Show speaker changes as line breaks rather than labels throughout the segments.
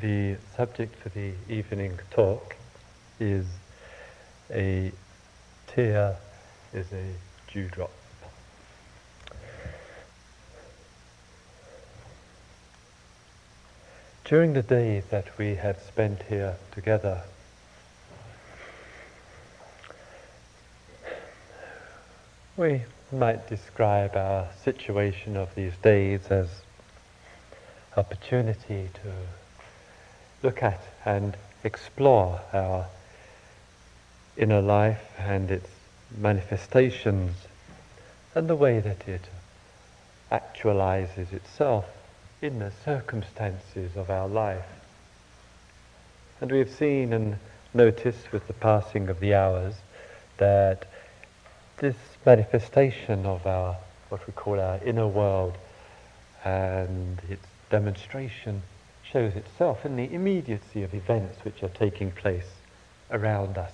the subject for the evening talk is a tear is a dewdrop. During the day that we have spent here together, we might describe our situation of these days as opportunity to look at and explore our inner life and its manifestations and the way that it actualizes itself in the circumstances of our life. And we have seen and noticed with the passing of the hours that this manifestation of our, what we call our inner world and its demonstration shows itself in the immediacy of events which are taking place around us.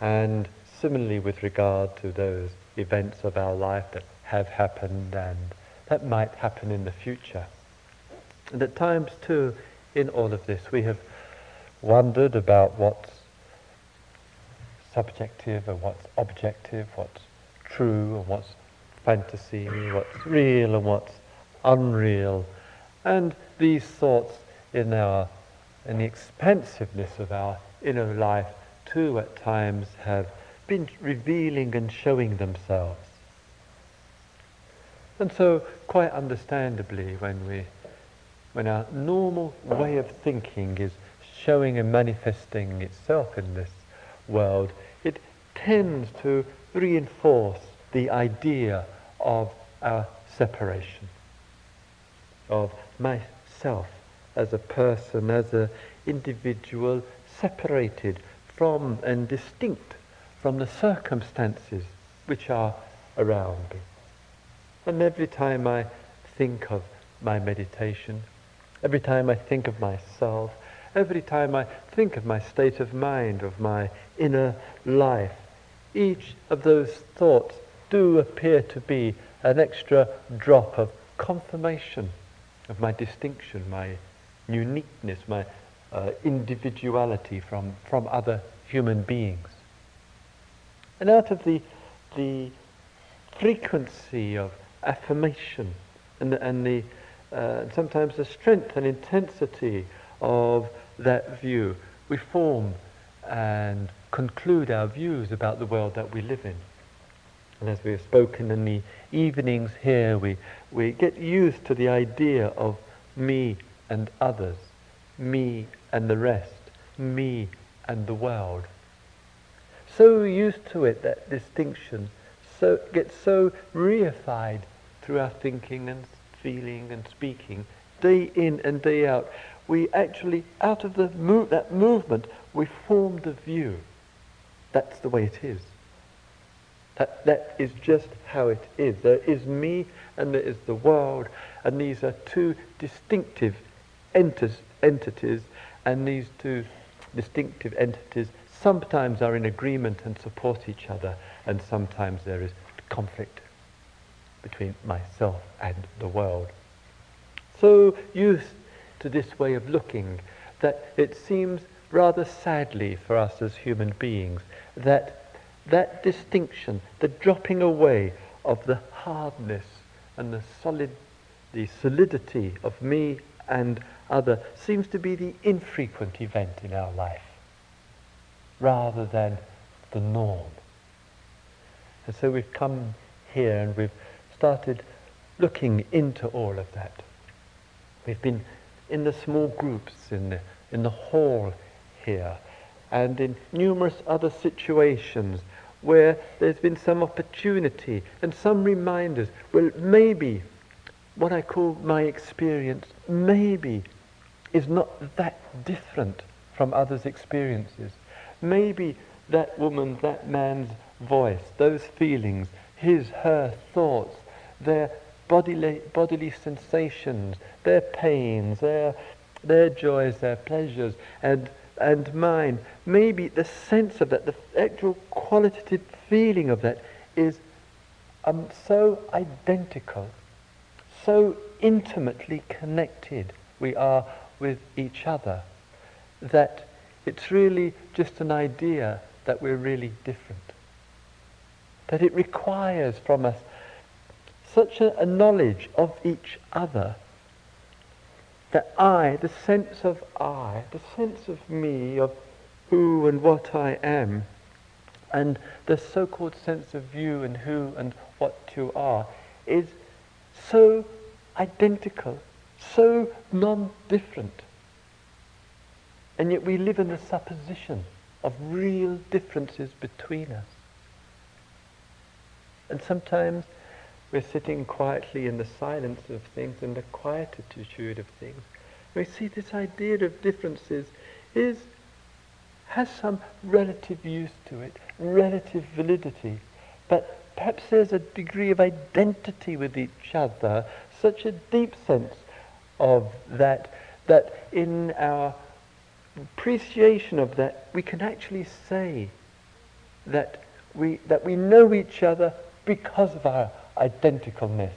And similarly with regard to those events of our life that have happened and that might happen in the future. And at times too, in all of this, we have wondered about what's subjective and what's objective, what's true and what's fantasy, what's real and what's unreal. And these thoughts in our in the expansiveness of our inner life too at times have been revealing and showing themselves. And so quite understandably when we when our normal way of thinking is showing and manifesting itself in this world, it tends to reinforce the idea of our separation, of as a person, as an individual, separated from and distinct from the circumstances which are around me. And every time I think of my meditation, every time I think of myself, every time I think of my state of mind, of my inner life, each of those thoughts do appear to be an extra drop of confirmation of my distinction, my uniqueness, my uh, individuality from, from other human beings. And out of the, the frequency of affirmation and and the uh, sometimes the strength and intensity of that view, we form and conclude our views about the world that we live in. And as we have spoken in the evenings here, we, we get used to the idea of me and others, me and the rest, me and the world. So used to it, that distinction, so gets so reified through our thinking and feeling and speaking, day in and day out, we actually, out of the that movement, we form the view. That's the way it is. That, that is just how it is. There is me and there is the world, and these are two distinctive entities, and these two distinctive entities sometimes are in agreement and support each other, and sometimes there is conflict between myself and the world. So used to this way of looking that it seems rather sadly for us as human beings that that distinction, the dropping away of the hardness and the solid, the solidity of me and other seems to be the infrequent event in our life rather than the norm. And so we've come here and we've started looking into all of that. We've been in the small groups in the, in the hall here and in numerous other situations where there's been some opportunity and some reminders. Well, maybe what I call my experience, maybe, is not that different from others' experiences. Maybe that woman, that man's voice, those feelings, his, her thoughts, their bodily, bodily sensations, their pains, their, their joys, their pleasures, and, and mine. Maybe the sense of that, the actual qualitative feeling of that is um, so identical, so intimately connected. We are with each other that it's really just an idea that we're really different. That it requires from us such a, a knowledge of each other that I, the sense of I, the sense of me, of who and what I am, and the so-called sense of you and who and what you are, is so identical, so non-different. And yet we live in the supposition of real differences between us. And sometimes we're sitting quietly in the silence of things and the quietude of things. We see this idea of differences is has some relative use to it, relative validity, but perhaps there's a degree of identity with each other, such a deep sense of that, that in our appreciation of that, we can actually say that we, that we know each other because of our identicalness,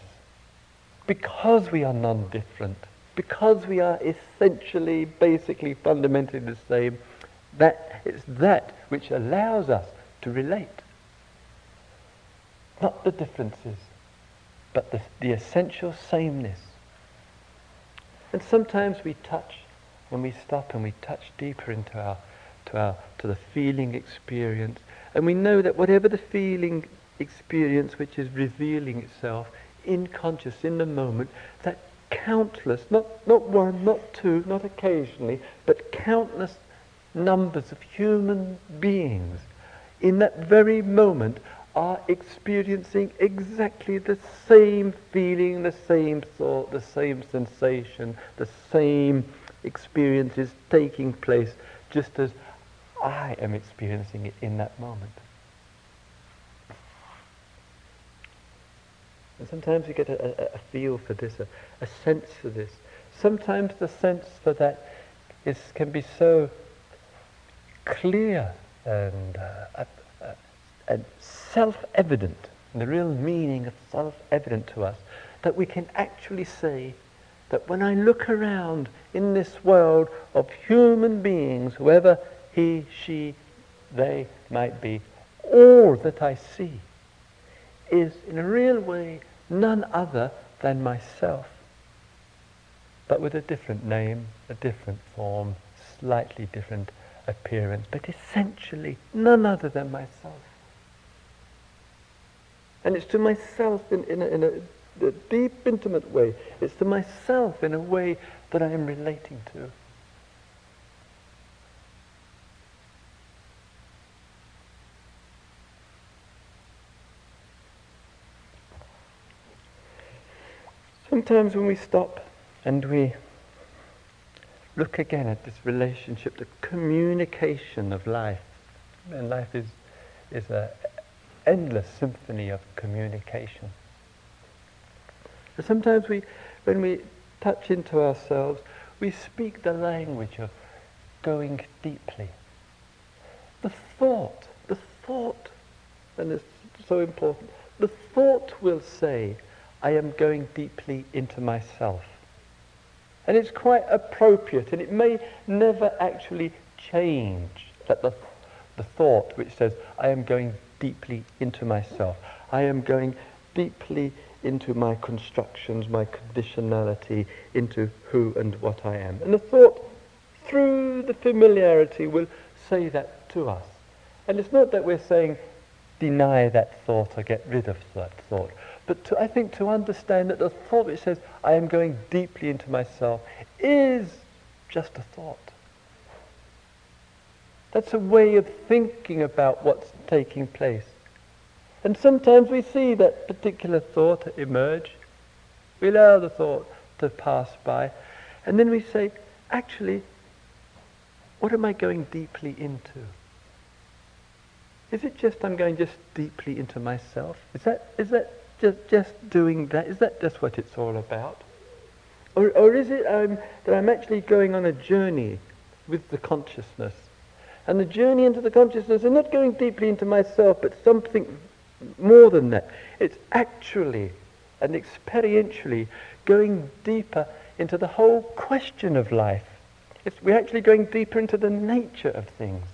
because we are non-different, because we are essentially, basically, fundamentally the same, that it's that which allows us to relate. Not the differences, but the, the essential sameness. And sometimes we touch and we stop and we touch deeper into our to our to the feeling experience and we know that whatever the feeling experience which is revealing itself in conscious in the moment that countless not not one not two not occasionally but countless numbers of human beings in that very moment are experiencing exactly the same feeling, the same thought, the same sensation, the same experiences taking place just as I am experiencing it in that moment. And sometimes you get a, a, a feel for this, a, a, sense for this. Sometimes the sense for that is, can be so clear and, uh, uh, and self-evident, the real meaning of self-evident to us, that we can actually say that when I look around in this world of human beings, whoever he, she, they might be, all that I see is in a real way none other than myself, but with a different name, a different form, slightly different appearance, but essentially none other than myself. And it's to myself in, in, a, in a the deep, intimate way. It's to myself in a way that I am relating to. Sometimes when we stop and we look again at this relationship, the communication of life, and life is, is an endless symphony of communication. But sometimes we, when we touch into ourselves, we speak the language of going deeply. The thought, the thought, and it's so important, the thought will say, I am going deeply into myself. And it's quite appropriate, and it may never actually change that the, the thought which says, I am going deeply into myself. I am going deeply into my constructions, my conditionality, into who and what I am. And the thought, through the familiarity, will say that to us. And it's not that we're saying, deny that thought or get rid of that thought. But to, I think to understand that the thought which says, I am going deeply into myself, is just a thought. That's a way of thinking about what's taking place. And sometimes we see that particular thought emerge. We allow the thought to pass by. And then we say, actually, what am I going deeply into? Is it just I'm going just deeply into myself? Is that, is that just, just doing that? Is that just what it's all about? Or, or is it um, that I'm actually going on a journey with the consciousness? And the journey into the consciousness is not going deeply into myself, but something more than that. It's actually and experientially going deeper into the whole question of life It's, we're actually going deeper into the nature of things.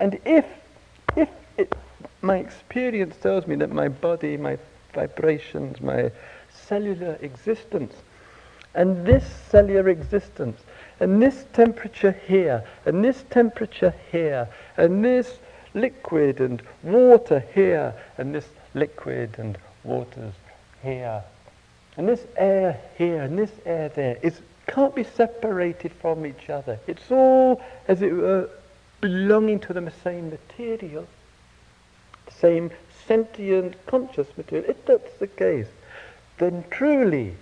And if, my experience tells me that my body, my vibrations, my cellular existence, and this cellular existence, and this temperature here, and this temperature here, and this liquid and water here, and this liquid and waters here, and this air here, and this air there, it can't be separated from each other. It's all, as it were, belonging to the same material, same sentient, conscious material. If that's the case, then truly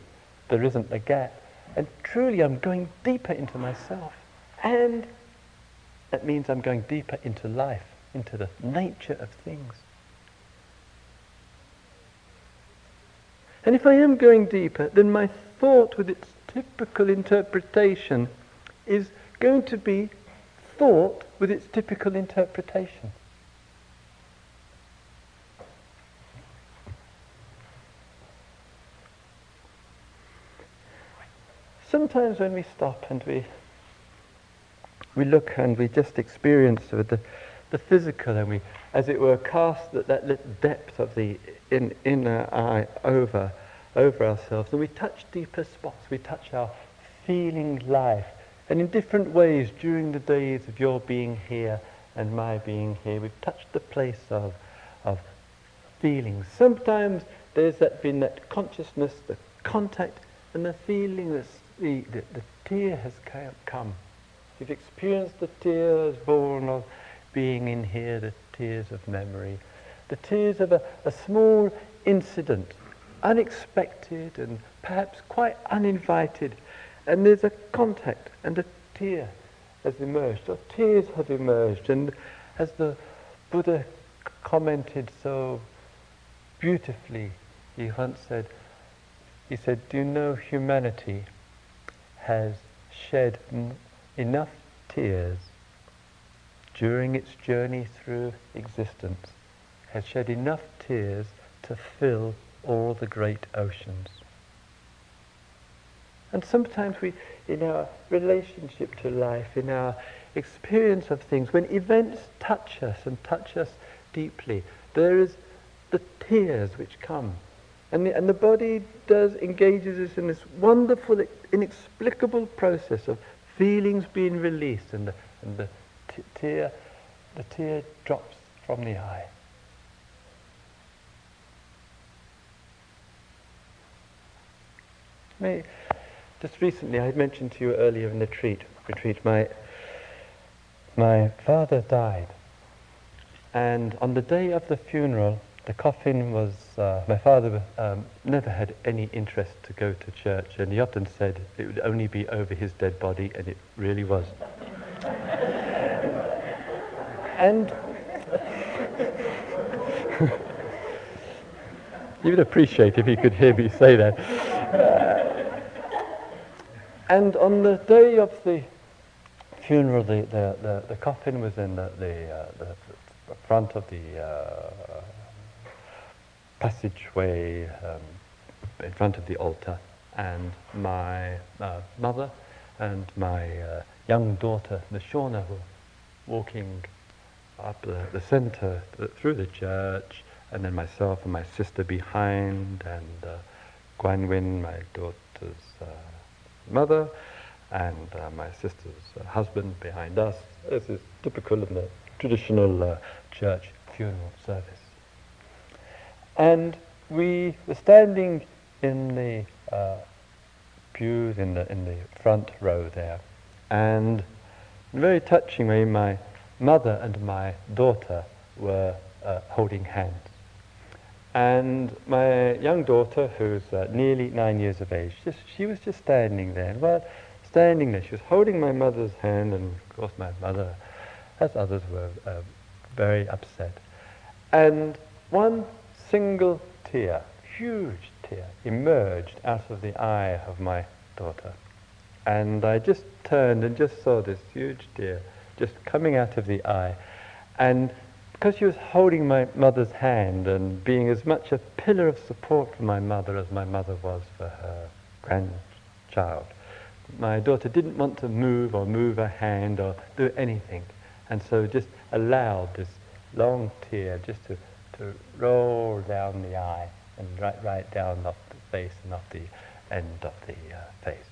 there isn't a gap. And truly I'm going deeper into myself. And that means I'm going deeper into life, into the nature of things. And if I am going deeper, then my thought with its typical interpretation is going to be thought with its typical interpretation. Sometimes when we stop and we we look and we just experience the, the physical and we, as it were, cast that, that depth of the in, inner eye over, over ourselves and we touch deeper spots, we touch our feeling life and in different ways during the days of your being here and my being here, we've touched the place of, of feelings. Sometimes there's that been that consciousness, the contact, and the feeling that the, the, the tear has come. You've experienced the tears born of being in here, the tears of memory, the tears of a, a small incident, unexpected and perhaps quite uninvited, and there's a contact and a tear has emerged, or tears have emerged. And as the Buddha commented so beautifully, he once said, he said, do you know humanity has shed enough tears during its journey through existence, has shed enough tears to fill all the great oceans. And sometimes we, in our relationship to life, in our experience of things, when events touch us and touch us deeply, there is the tears which come. And the, and the body does engages us in this wonderful, inexplicable process of feelings being released and the, and the t- tear, the tear drops from the eye. May, just recently, I had mentioned to you earlier in the retreat, retreat my, my father died. And on the day of the funeral, the coffin was, uh, my father um, never had any interest to go to church, and he often said it would only be over his dead body, and it really was. and you would appreciate if he could hear me say that. And on the day of the funeral, the, the, the, the coffin was in the, the, uh, the, front of the uh, passageway um, in front of the altar, and my uh, mother and my uh, young daughter, Nashona, were walking up the, the centre through the church, and then myself and my sister behind, and uh, Guanwin, my daughter's uh, mother and uh, my sister's uh, husband behind us. This is typical in the traditional uh, church funeral service. And we were standing in the uh, pews in the, in the front row there, and in a very touchingly, my mother and my daughter were uh, holding hands. And my young daughter, who's uh, nearly nine years of age, just, she was just standing there. And while standing there, she was holding my mother's hand, and of course my mother, as others were, uh, very upset. And one single tear, huge tear, emerged out of the eye of my daughter. And I just turned and just saw this huge tear just coming out of the eye. And because she was holding my mother's hand and being as much a pillar of support for my mother as my mother was for her grandchild. My daughter didn't want to move or move her hand or do anything, and so just allowed this long tear just to, to roll down the eye and right, right down off the face and off the end of the uh, face.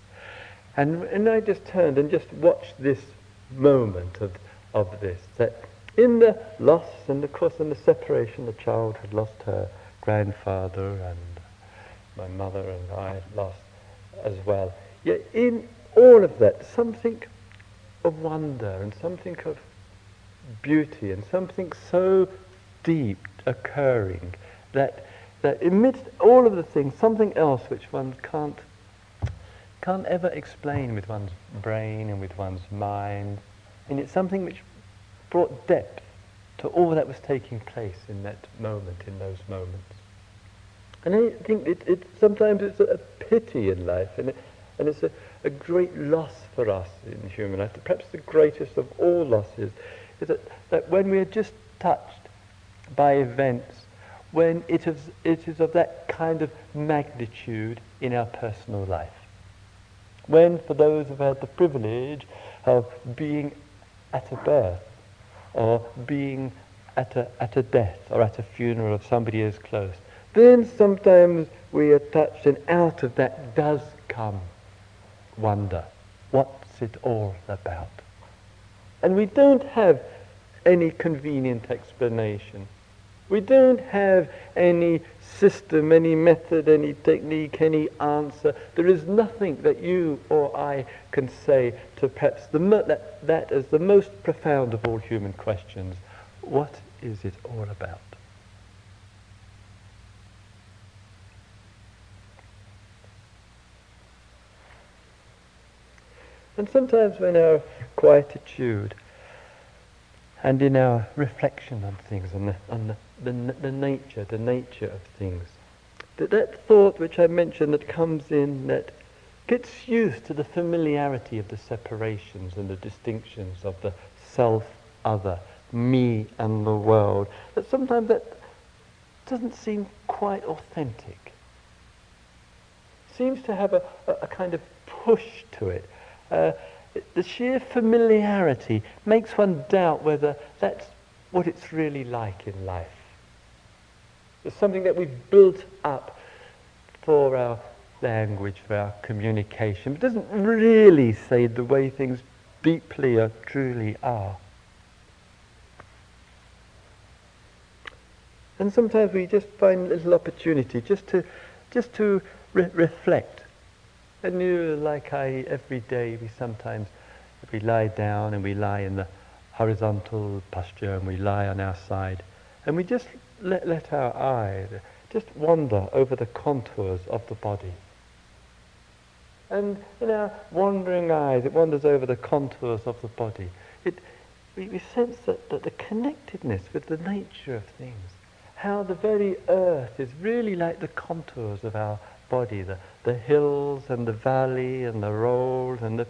And, and I just turned and just watched this moment of, of this, that in the loss and of course in the separation, the child had lost her grandfather and my mother and I lost as well. Yet in all of that, something of wonder and something of beauty and something so deep occurring that, that amidst all of the things, something else which one can't, can't ever explain with one's brain and with one's mind. And it's something which brought depth to all that was taking place in that moment, in those moments. And I think it, it sometimes it's a, pity in life, and, it, and it's a, a great loss for us in human life. Perhaps the greatest of all losses is that, that when we are just touched by events, when it is, it is of that kind of magnitude in our personal life. When, for those who've had the privilege of being at a birth, or being at a, at a death, or at a funeral of somebody who's close, then sometimes we are touched, and out of that does come wonder. What's it all about? And we don't have any convenient explanation. We don't have any system, any method, any technique, any answer. There is nothing that you or I can say to perhaps mo- that, that is the most profound of all human questions. What is it all about? And sometimes when our quietude and in our reflection on things, on the, on the, the, the nature, the nature of things, that that thought which I mentioned that comes in, that gets used to the familiarity of the separations and the distinctions of the self, other, me and the world, that sometimes that doesn't seem quite authentic. Seems to have a, a, a kind of push to it, uh, the sheer familiarity makes one doubt whether that's what it's really like in life. It's something that we've built up for our language, for our communication, but doesn't really say the way things deeply or truly are. And sometimes we just find a little opportunity just to, just to re- reflect. And you, like I, every day we sometimes, we lie down and we lie in the horizontal posture and we lie on our side. And we just let, let our eye just wander over the contours of the body. And in our wandering eyes, it wanders over the contours of the body. It, we, we sense that, that the connectedness with the nature of things, how the very earth is really like the contours of our body, the, the hills and the valley and the rolls and the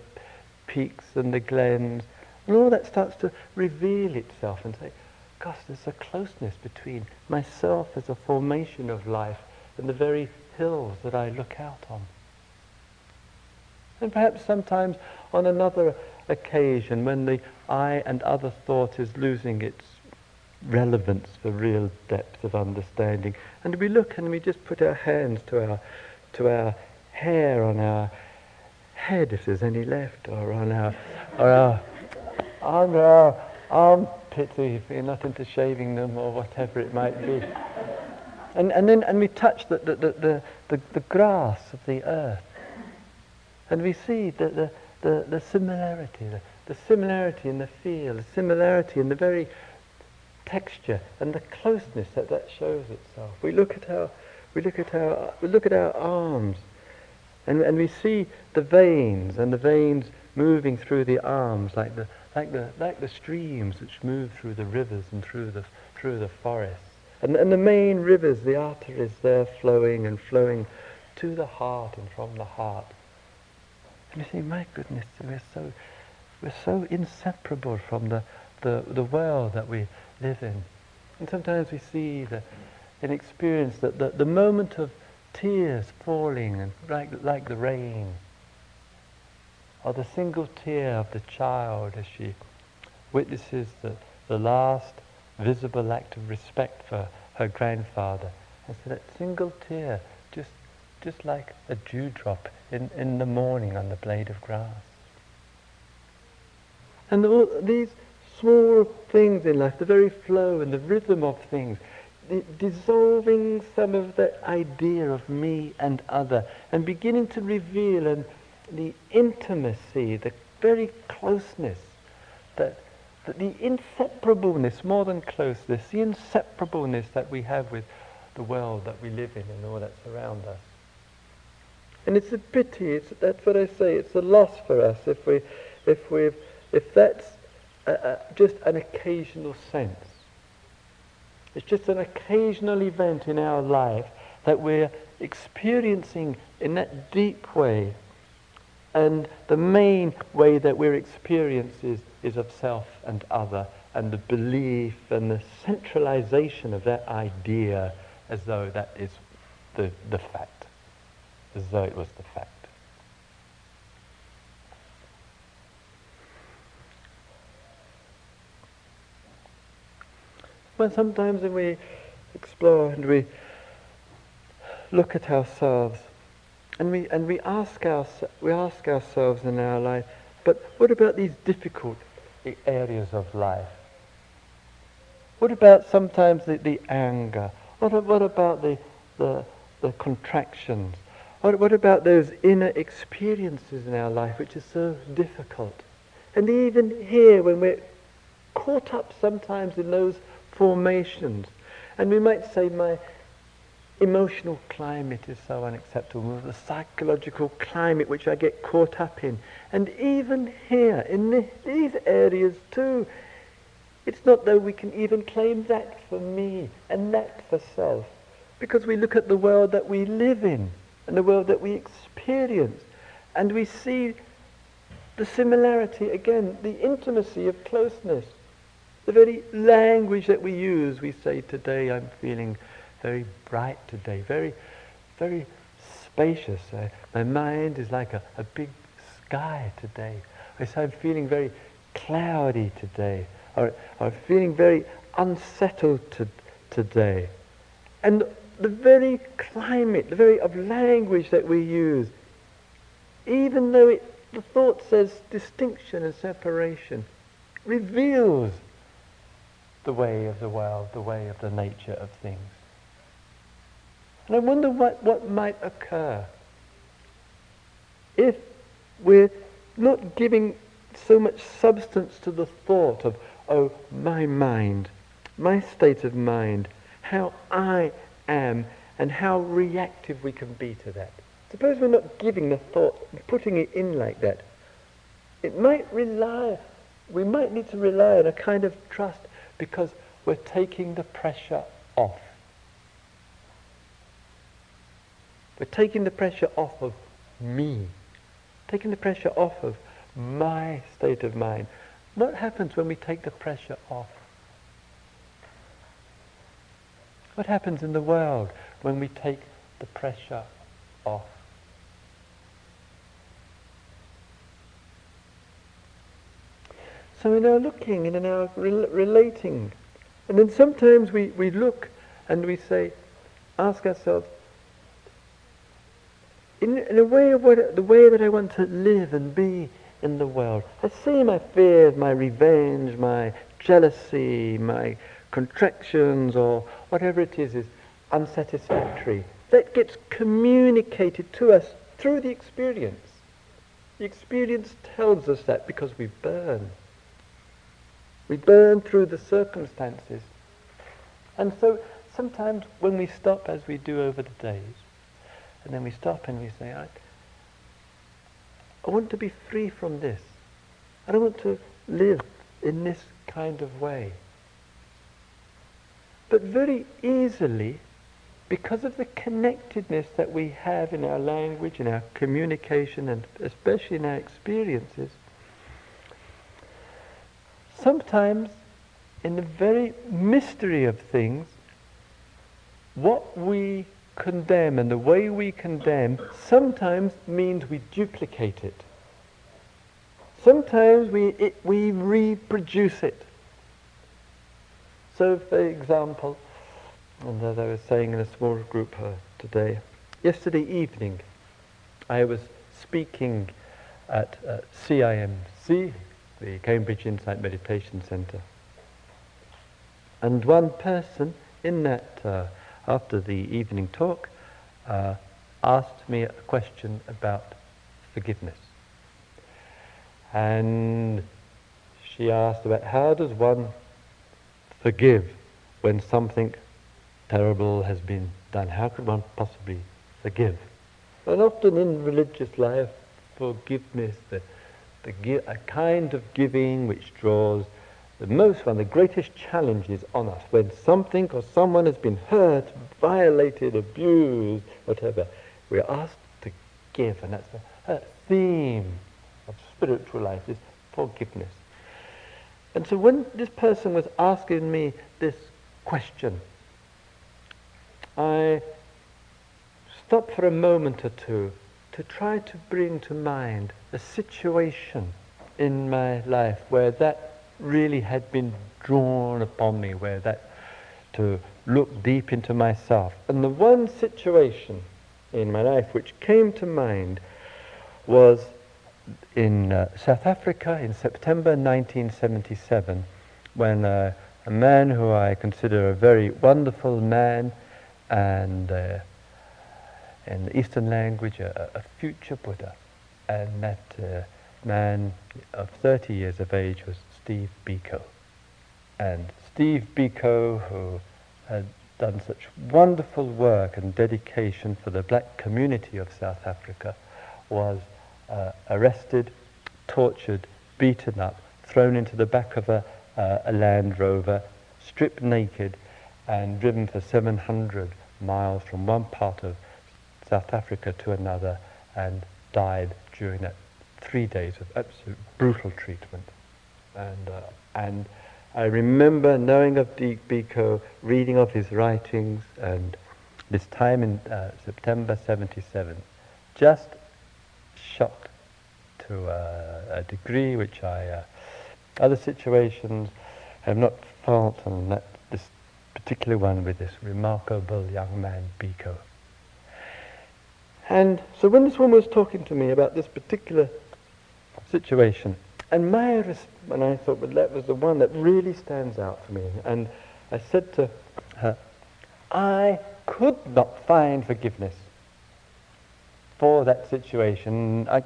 peaks and the glens. And all that starts to reveal itself and say, gosh, there's a closeness between myself as a formation of life and the very hills that I look out on. And perhaps sometimes on another occasion when the I and other thought is losing its relevance for real depth of understanding. And we look and we just put our hands to our to our hair on our head, if there's any left, or on our, or our, on our you're not into shaving them, or whatever it might be. And, and then and we touch the, the, the, the, the grass of the earth. And we see the, the, the, the similarity, the, the similarity in the feel, the similarity in the very texture and the closeness that that shows itself. We look at our we look at our, we look at our arms and, and we see the veins and the veins moving through the arms like the, like the, like the streams which move through the rivers and through the, through the forests. And, and the main rivers, the arteries there flowing and flowing to the heart and from the heart. And you think, my goodness, we're so, we're so inseparable from the, the, the world that we live in. And sometimes we see the, and experience that the, the moment of tears falling and like, like the rain or the single tear of the child as she witnesses the, the last visible act of respect for her grandfather. And so that single tear, just, just like a dewdrop in, in the morning on the blade of grass. And all these small things in life, the very flow and the rhythm of things, dissolving some of the idea of me and other and beginning to reveal and the intimacy, the very closeness, that, that the inseparableness, more than closeness, the inseparableness that we have with the world that we live in and all that's around us. And it's a pity, it's, that's what I say, it's a loss for us if, we, if, we if that's a, a, just an occasional sense. It's just an occasional event in our life that we're experiencing in that deep way. And the main way that we're experiencing is, of self and other, and the belief and the centralization of that idea as though that is the, the fact, as though it was the fact. Well, sometimes when we explore and we look at ourselves and we, and we, ask our, we ask ourselves in our life, but what about these difficult areas of life? What about sometimes the, the anger? What, what about the, the, the contractions? What, what about those inner experiences in our life which are so difficult? And even here, when we're caught up sometimes in those formations. And we might say my emotional climate is so unacceptable, the psychological climate which I get caught up in. And even here, in the, these areas too, it's not though we can even claim that for me and that for self. Because we look at the world that we live in and the world that we experience and we see the similarity, again, the intimacy of closeness the very language that we use, we say today, I'm feeling very bright today, very, very spacious. Uh, my mind is like a, a big sky today. Say I'm feeling very cloudy today, or, or feeling very unsettled to, today. And the very climate, the very of language that we use, even though it, the thought says distinction and separation, reveals the way of the world, the way of the nature of things. And I wonder what, what might occur if we're not giving so much substance to the thought of, oh, my mind, my state of mind, how I am, and how reactive we can be to that. Suppose we're not giving the thought, putting it in like that. It might rely, we might need to rely on a kind of trust because we're taking the pressure off. We're taking the pressure off of me, taking the pressure off of my state of mind. What happens when we take the pressure off? What happens in the world when we take the pressure off? So in our looking and in our rel- relating, and then sometimes we, we look and we say, ask ourselves, in, in a way what, the way that I want to live and be in the world. I see my fears, my revenge, my jealousy, my contractions, or whatever it is, is unsatisfactory. That gets communicated to us through the experience. The experience tells us that because we burn. We burn through the circumstances. And so sometimes when we stop, as we do over the days, and then we stop and we say, I, I want to be free from this. I don't want to live in this kind of way. But very easily, because of the connectedness that we have in our language, in our communication, and especially in our experiences, sometimes in the very mystery of things, what we condemn and the way we condemn sometimes means we duplicate it. sometimes we, it, we reproduce it. So, for example, and as I was saying in a small group uh, today, yesterday evening, I was speaking at uh, CIMC, the Cambridge Insight Meditation Centre. And one person in that, uh, after the evening talk, uh, asked me a question about forgiveness. And she asked about how does one forgive when something terrible has been done? How could one possibly forgive? And often in religious life, forgiveness, the, the a kind of giving which draws the most one, of the greatest challenges on us when something or someone has been hurt, violated, abused, whatever. We're asked to give, and that's the theme of spiritual life is forgiveness. And so when this person was asking me this question, I stopped for a moment or two to try to bring to mind a situation in my life where that really had been drawn upon me, where that to look deep into myself. And the one situation in my life which came to mind was in uh, South Africa in September 1977 when uh, a man who I consider a very wonderful man and uh, in the Eastern language a, a future Buddha and that uh, man of 30 years of age was Steve Biko. And Steve Biko, who had done such wonderful work and dedication for the black community of South Africa, was uh, arrested, tortured, beaten up, thrown into the back of a, uh, a Land Rover, stripped naked, and driven for 700 miles from one part of South Africa to another, and died during that three days of absolute brutal treatment. And, uh, and I remember knowing of Biko, reading of his writings, and this time in uh, September 77, just shocked to uh, a degree which I, uh, other situations have not felt, and that this particular one with this remarkable young man, Biko. And so when this woman was talking to me about this particular situation, and my response, and I thought, well, that was the one that really stands out for me. And I said to her, I could not find forgiveness for that situation. I,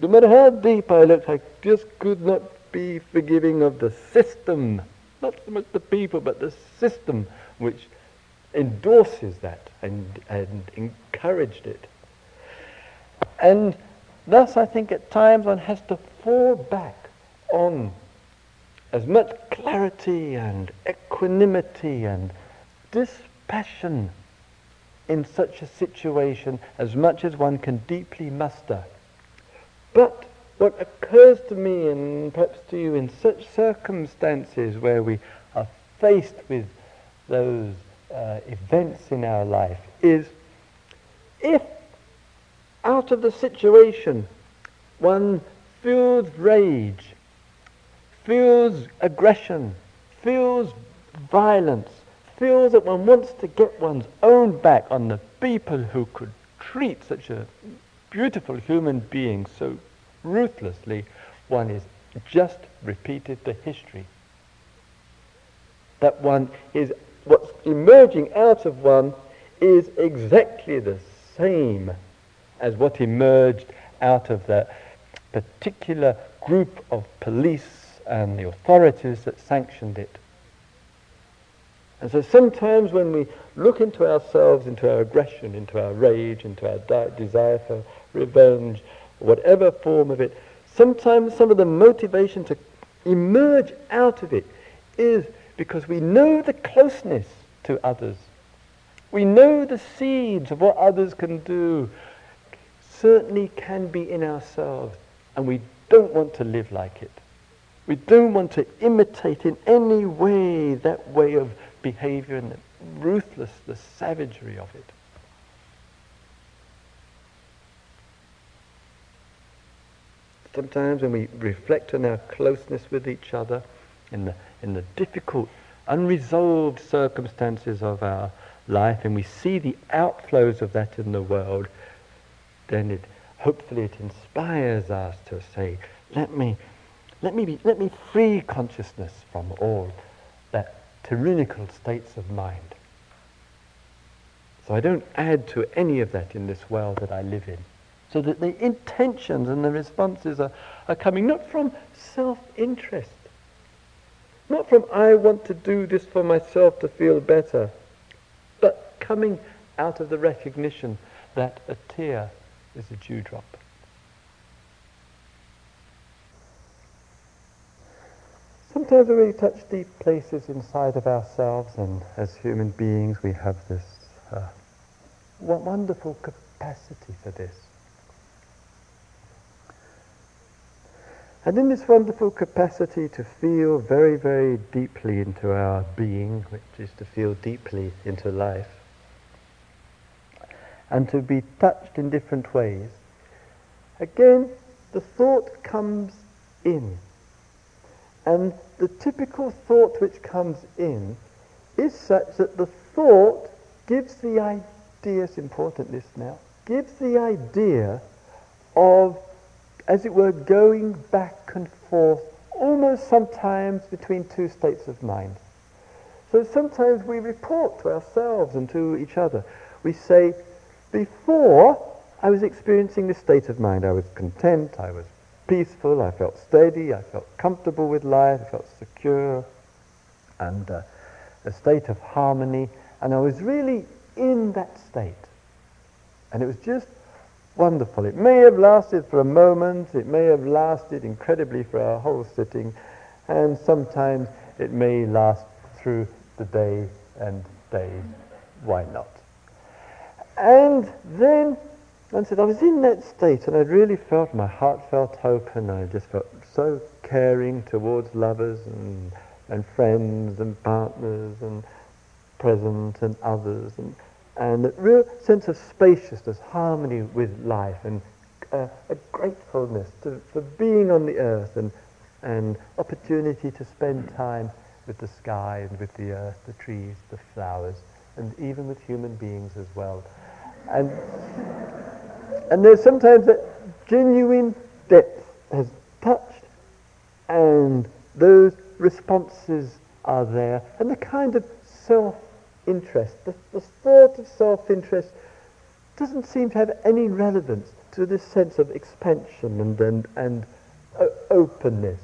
no matter how deep I looked, I just could not be forgiving of the system. Not so much the people, but the system which endorses that and, and encouraged it. And thus, I think at times one has to fall back on as much clarity and equanimity and dispassion in such a situation as much as one can deeply muster. But what occurs to me and perhaps to you in such circumstances where we are faced with those uh, events in our life is if out of the situation one feels rage, feels aggression, feels violence, feels that one wants to get one's own back on the people who could treat such a beautiful human being so ruthlessly, one is just repeated the history. That one is, what's emerging out of one is exactly the same as what emerged out of that particular group of police and the authorities that sanctioned it. And so sometimes when we look into ourselves, into our aggression, into our rage, into our di- desire for revenge, whatever form of it, sometimes some of the motivation to emerge out of it is because we know the closeness to others. We know the seeds of what others can do, certainly can be in ourselves, and we don't want to live like it. We don't want to imitate in any way that way of behavior and the ruthless, the savagery of it. sometimes when we reflect on our closeness with each other in the, in the difficult, unresolved circumstances of our life, and we see the outflows of that in the world, then it hopefully it inspires us to say, let me, let me, be, let me free consciousness from all that tyrannical states of mind. So I don't add to any of that in this world that I live in. So that the intentions and the responses are, are coming not from self-interest, not from I want to do this for myself to feel better, but coming out of the recognition that a tear is a dewdrop. Sometimes we touch deep places inside of ourselves, and as human beings, we have this uh, wonderful capacity for this. And in this wonderful capacity to feel very, very deeply into our being, which is to feel deeply into life, and to be touched in different ways, again, the thought comes in. And the typical thought which comes in is such that the thought gives the idea, it's important this now, gives the idea of, as it were, going back and forth, almost sometimes between two states of mind. So sometimes we report to ourselves and to each other. We say, before I was experiencing this state of mind, I was content, I was peaceful, I felt steady, I felt comfortable with life, I felt secure, and uh, a state of harmony, and I was really in that state. And it was just wonderful. It may have lasted for a moment, it may have lasted incredibly for a whole sitting, and sometimes it may last through the day and days. Why not? And then I said, I was in that state and I really felt, my heart felt open. I just felt so caring towards lovers and, and friends and partners and present and others. And, and a real sense of spaciousness, harmony with life and uh, a gratefulness to, for being on the earth and, and opportunity to spend time with the sky and with the earth, the trees, the flowers, and even with human beings as well. And, and there's sometimes that genuine depth has touched and those responses are there and the kind of self-interest, the, the thought of self-interest doesn't seem to have any relevance to this sense of expansion and, and, and uh, openness.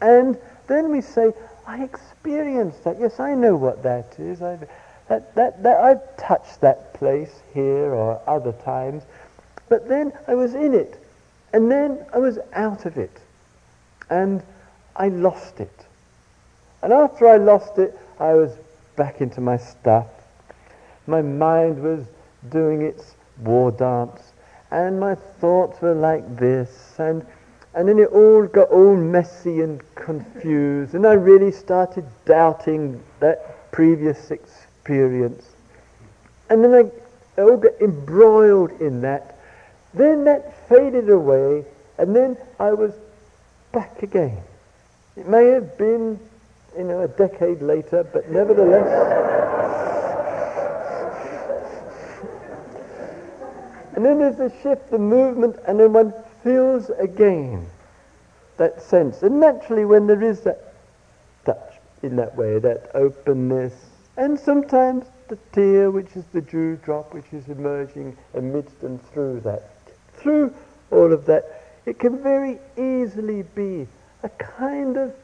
And then we say, I experienced that. Yes, I know what that is. I've, that, that, that I've touched that place here or other times, but then I was in it, and then I was out of it, and I lost it. And after I lost it, I was back into my stuff. My mind was doing its war dance, and my thoughts were like this, and and then it all got all messy and confused, and I really started doubting that previous experience experience. And then I, all got embroiled in that. Then that faded away, and then I was back again. It may have been, you know, a decade later, but nevertheless. and then there's the shift, the movement, and then one feels again that sense. And naturally, when there is that touch in that way, that openness, and sometimes the tear, which is the dewdrop, which is emerging amidst and through that. Through all of that, it can very easily be a kind of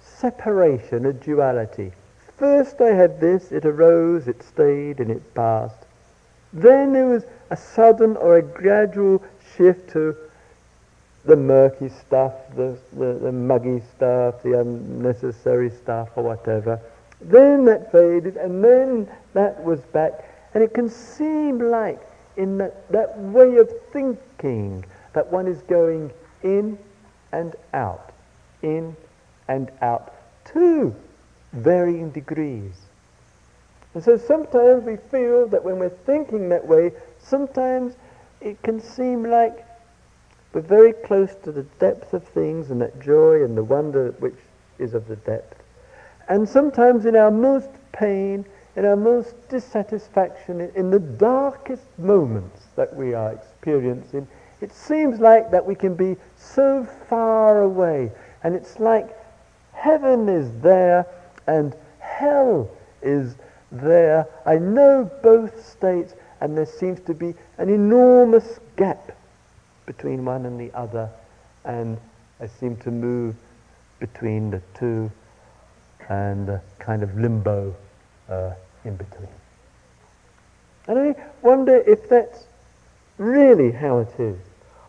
separation, a duality. First I had this, it arose, it stayed, and it passed. Then there was a sudden or a gradual shift to the murky stuff, the, the, the muggy stuff, the unnecessary stuff, or whatever. Then that faded, and then that was back. And it can seem like, in that, that way of thinking, that one is going in and out, in and out, to varying degrees. And so sometimes we feel that when we're thinking that way, sometimes it can seem like We're very close to the depth of things and that joy and the wonder which is of the depth. And sometimes in our most pain, in our most dissatisfaction, in the darkest moments that we are experiencing, it seems like that we can be so far away. And it's like heaven is there and hell is there. I know both states, and there seems to be an enormous gap between one and the other, and I seem to move between the two and a kind of limbo uh, in between. And I wonder if that's really how it is,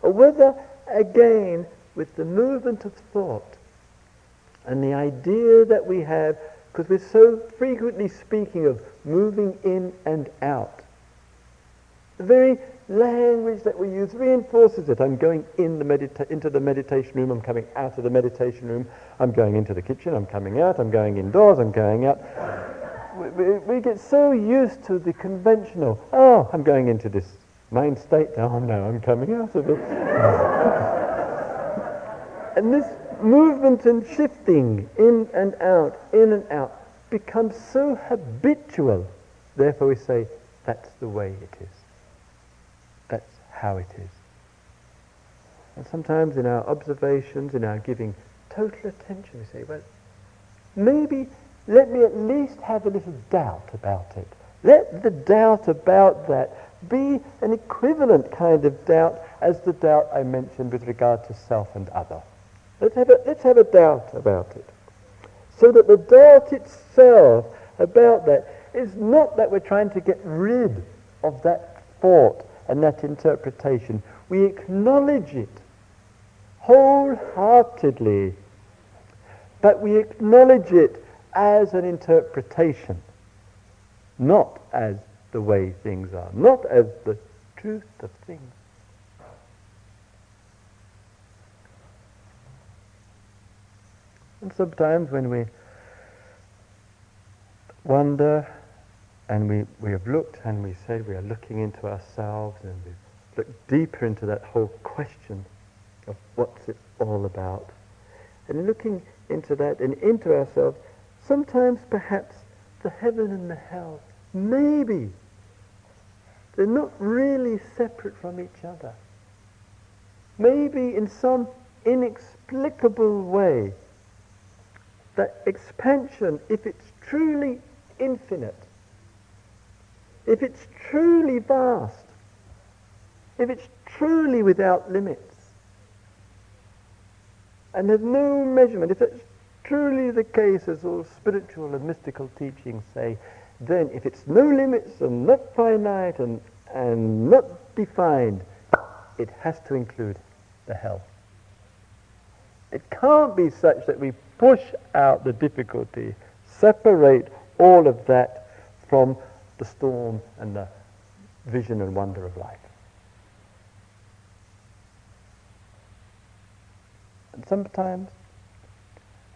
or whether, again, with the movement of thought and the idea that we have because we're so frequently speaking of moving in and out. The very language that we use reinforces it. I'm going in the medita- into the meditation room, I'm coming out of the meditation room, I'm going into the kitchen, I'm coming out, I'm going indoors, I'm going out. We, we, we get so used to the conventional, oh, I'm going into this mind state, oh no, I'm coming out of it. and this movement and shifting in and out, in and out, becomes so habitual. Therefore we say, that's the way it is. How it is. And sometimes in our observations, in our giving total attention, we say, well, maybe let me at least have a little doubt about it. Let the doubt about that be an equivalent kind of doubt as the doubt I mentioned with regard to self and other. Let's have a, let's have a doubt about it. So that the doubt itself about that is not that we're trying to get rid of that thought and that interpretation. We acknowledge it wholeheartedly, but we acknowledge it as an interpretation, not as the way things are, not as the truth of things. And sometimes when we wonder and we, we have looked and we say we are looking into ourselves and we look deeper into that whole question of what's it all about. And looking into that and into ourselves, sometimes perhaps the heaven and the hell, maybe they're not really separate from each other. Maybe in some inexplicable way, that expansion, if it's truly infinite, if it's truly vast, if it's truly without limits, and there's no measurement, if it's truly the case as all spiritual and mystical teachings say, then if it's no limits and not finite and, and not defined, it has to include the hell. It can't be such that we push out the difficulty, separate all of that from the storm and the vision and wonder of life. And sometimes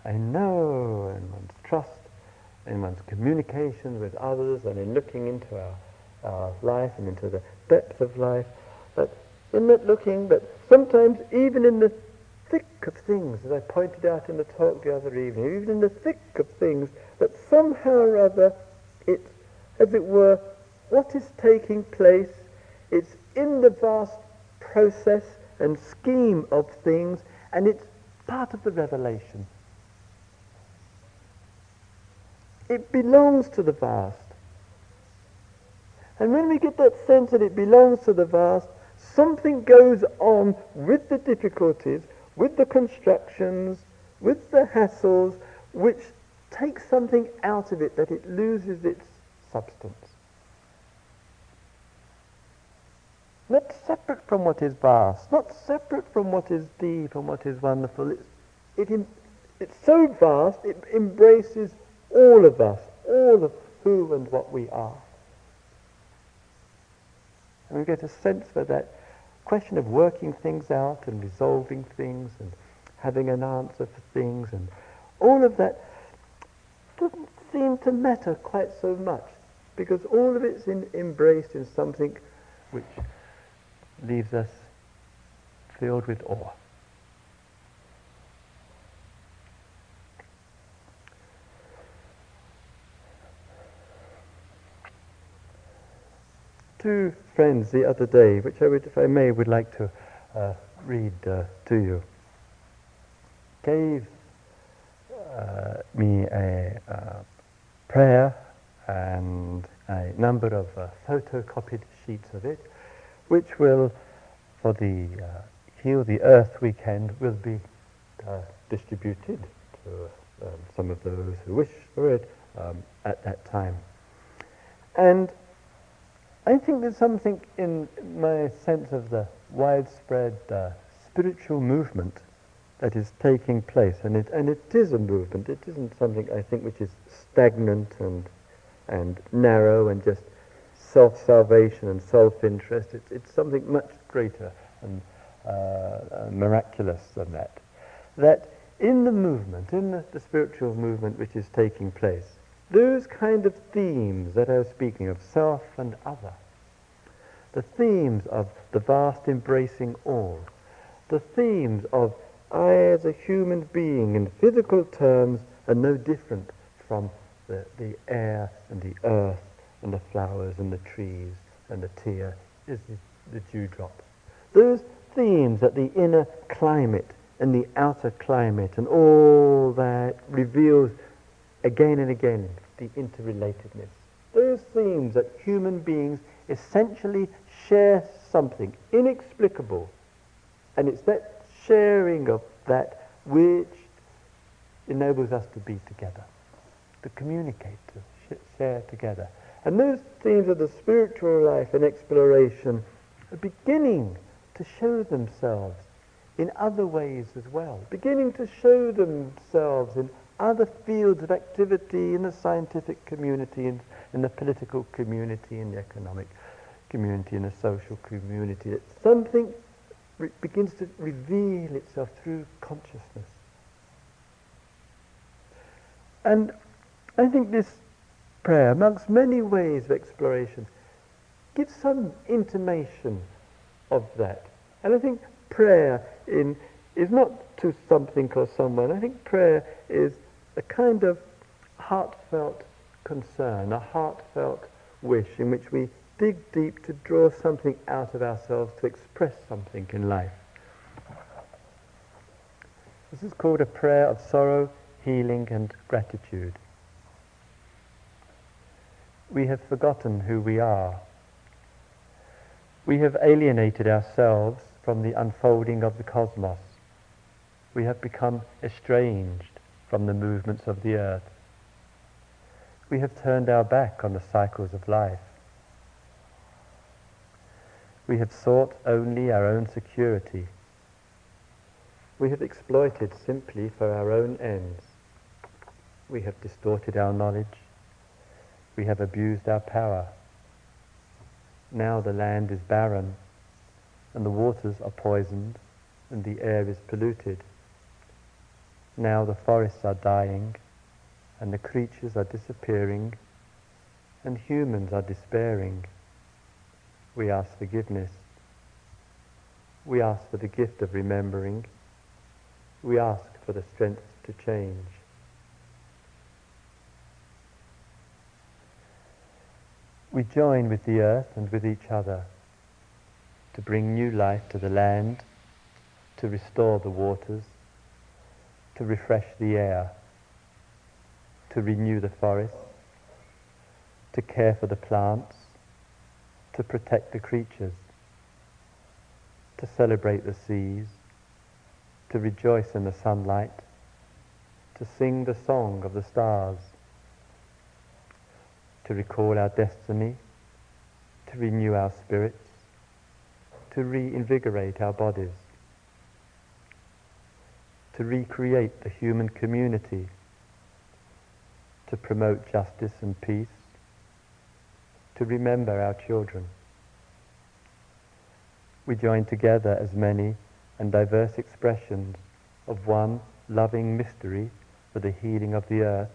I know in one's trust, in one's communication with others, and in looking into our, our life and into the depth of life, that in that looking, but sometimes even in the thick of things, as I pointed out in the talk the other evening, even in the thick of things, that somehow or other it's, as it were, what is taking place, it's in the vast process and scheme of things, and it's part of the revelation. It belongs to the vast. And when we get that sense that it belongs to the vast, something goes on with the difficulties with the constructions, with the hassles, which takes something out of it that it loses its substance. Not separate from what is vast, not separate from what is deep and what is wonderful. It's, it, it's so vast, it embraces all of us, all of who and what we are. And we get a sense for that question of working things out and resolving things and having an answer for things and all of that doesn't seem to matter quite so much because all of it's in, embraced in something which leaves us filled with awe. Two friends the other day, which I would, if I may, would like to uh, read uh, to you, gave uh, me a uh, prayer and a number of uh, photocopied sheets of it, which will, for the uh, Heal the Earth weekend, will be uh, distributed to um, some of those who wish for it um, at that time. And I think there's something in my sense of the widespread uh, spiritual movement that is taking place, and it and it is a movement. It isn't something I think which is stagnant and and narrow and just self-salvation and self-interest. It's, it's something much greater and uh, uh, miraculous than that. That in the movement, in the, the spiritual movement which is taking place, those kind of themes that I was speaking of, self and other, the themes of the vast embracing all, the themes of I as a human being in physical terms are no different from the, the air and the earth and the flowers and the trees and the tear is the, the dewdrop. Those themes that the inner climate and the outer climate and all that reveals again and again the interrelatedness. Those themes that human beings essentially share something inexplicable. And it's that sharing of that which enables us to be together to communicate, to share together. And those themes of the spiritual life and exploration are beginning to show themselves in other ways as well, beginning to show themselves in other fields of activity in the scientific community, in, in the political community, in the economic community, in the social community, that something re- begins to reveal itself through consciousness. And I think this prayer, amongst many ways of exploration, gives some intimation of that. And I think prayer in, is not to something or someone. I think prayer is a kind of heartfelt concern, a heartfelt wish in which we dig deep to draw something out of ourselves, to express something in life. This is called a prayer of sorrow, healing, and gratitude we have forgotten who we are. We have alienated ourselves from the unfolding of the cosmos. We have become estranged from the movements of the earth. We have turned our back on the cycles of life. We have sought only our own security. We have exploited simply for our own ends. We have distorted our knowledge we have abused our power. Now the land is barren, and the waters are poisoned, and the air is polluted. Now the forests are dying, and the creatures are disappearing, and humans are despairing. We ask forgiveness. We ask for the gift of remembering. We ask for the strength to change. We join with the earth and with each other to bring new life to the land, to restore the waters, to refresh the air, to renew the forests, to care for the plants, to protect the creatures, to celebrate the seas, to rejoice in the sunlight, to sing the song of the stars, to recall our destiny, to renew our spirits, to reinvigorate our bodies, to recreate the human community, to promote justice and peace, to remember our children. We join together as many and diverse expressions of one loving mystery for the healing of the earth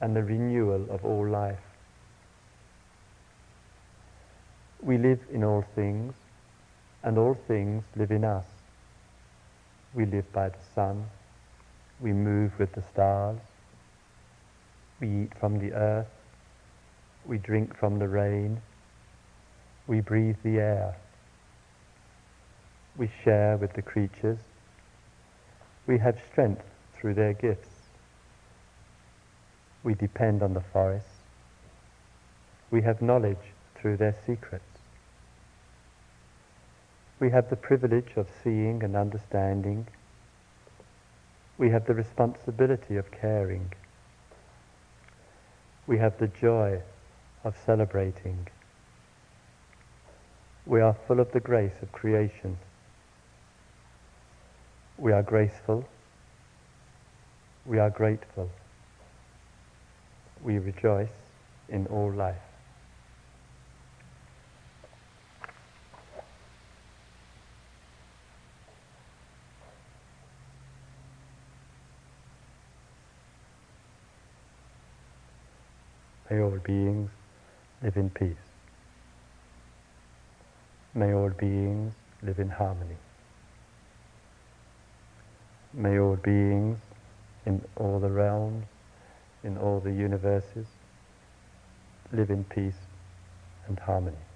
and the renewal of all life. We live in all things, and all things live in us. We live by the sun. We move with the stars. We eat from the earth. We drink from the rain. We breathe the air. We share with the creatures. We have strength through their gifts. We depend on the forests. We have knowledge through their secrets. We have the privilege of seeing and understanding. We have the responsibility of caring. We have the joy of celebrating. We are full of the grace of creation. We are graceful. We are grateful. We rejoice in all life. May all beings live in peace. May all beings live in harmony. May all beings in all the realms, in all the universes, live in peace and harmony.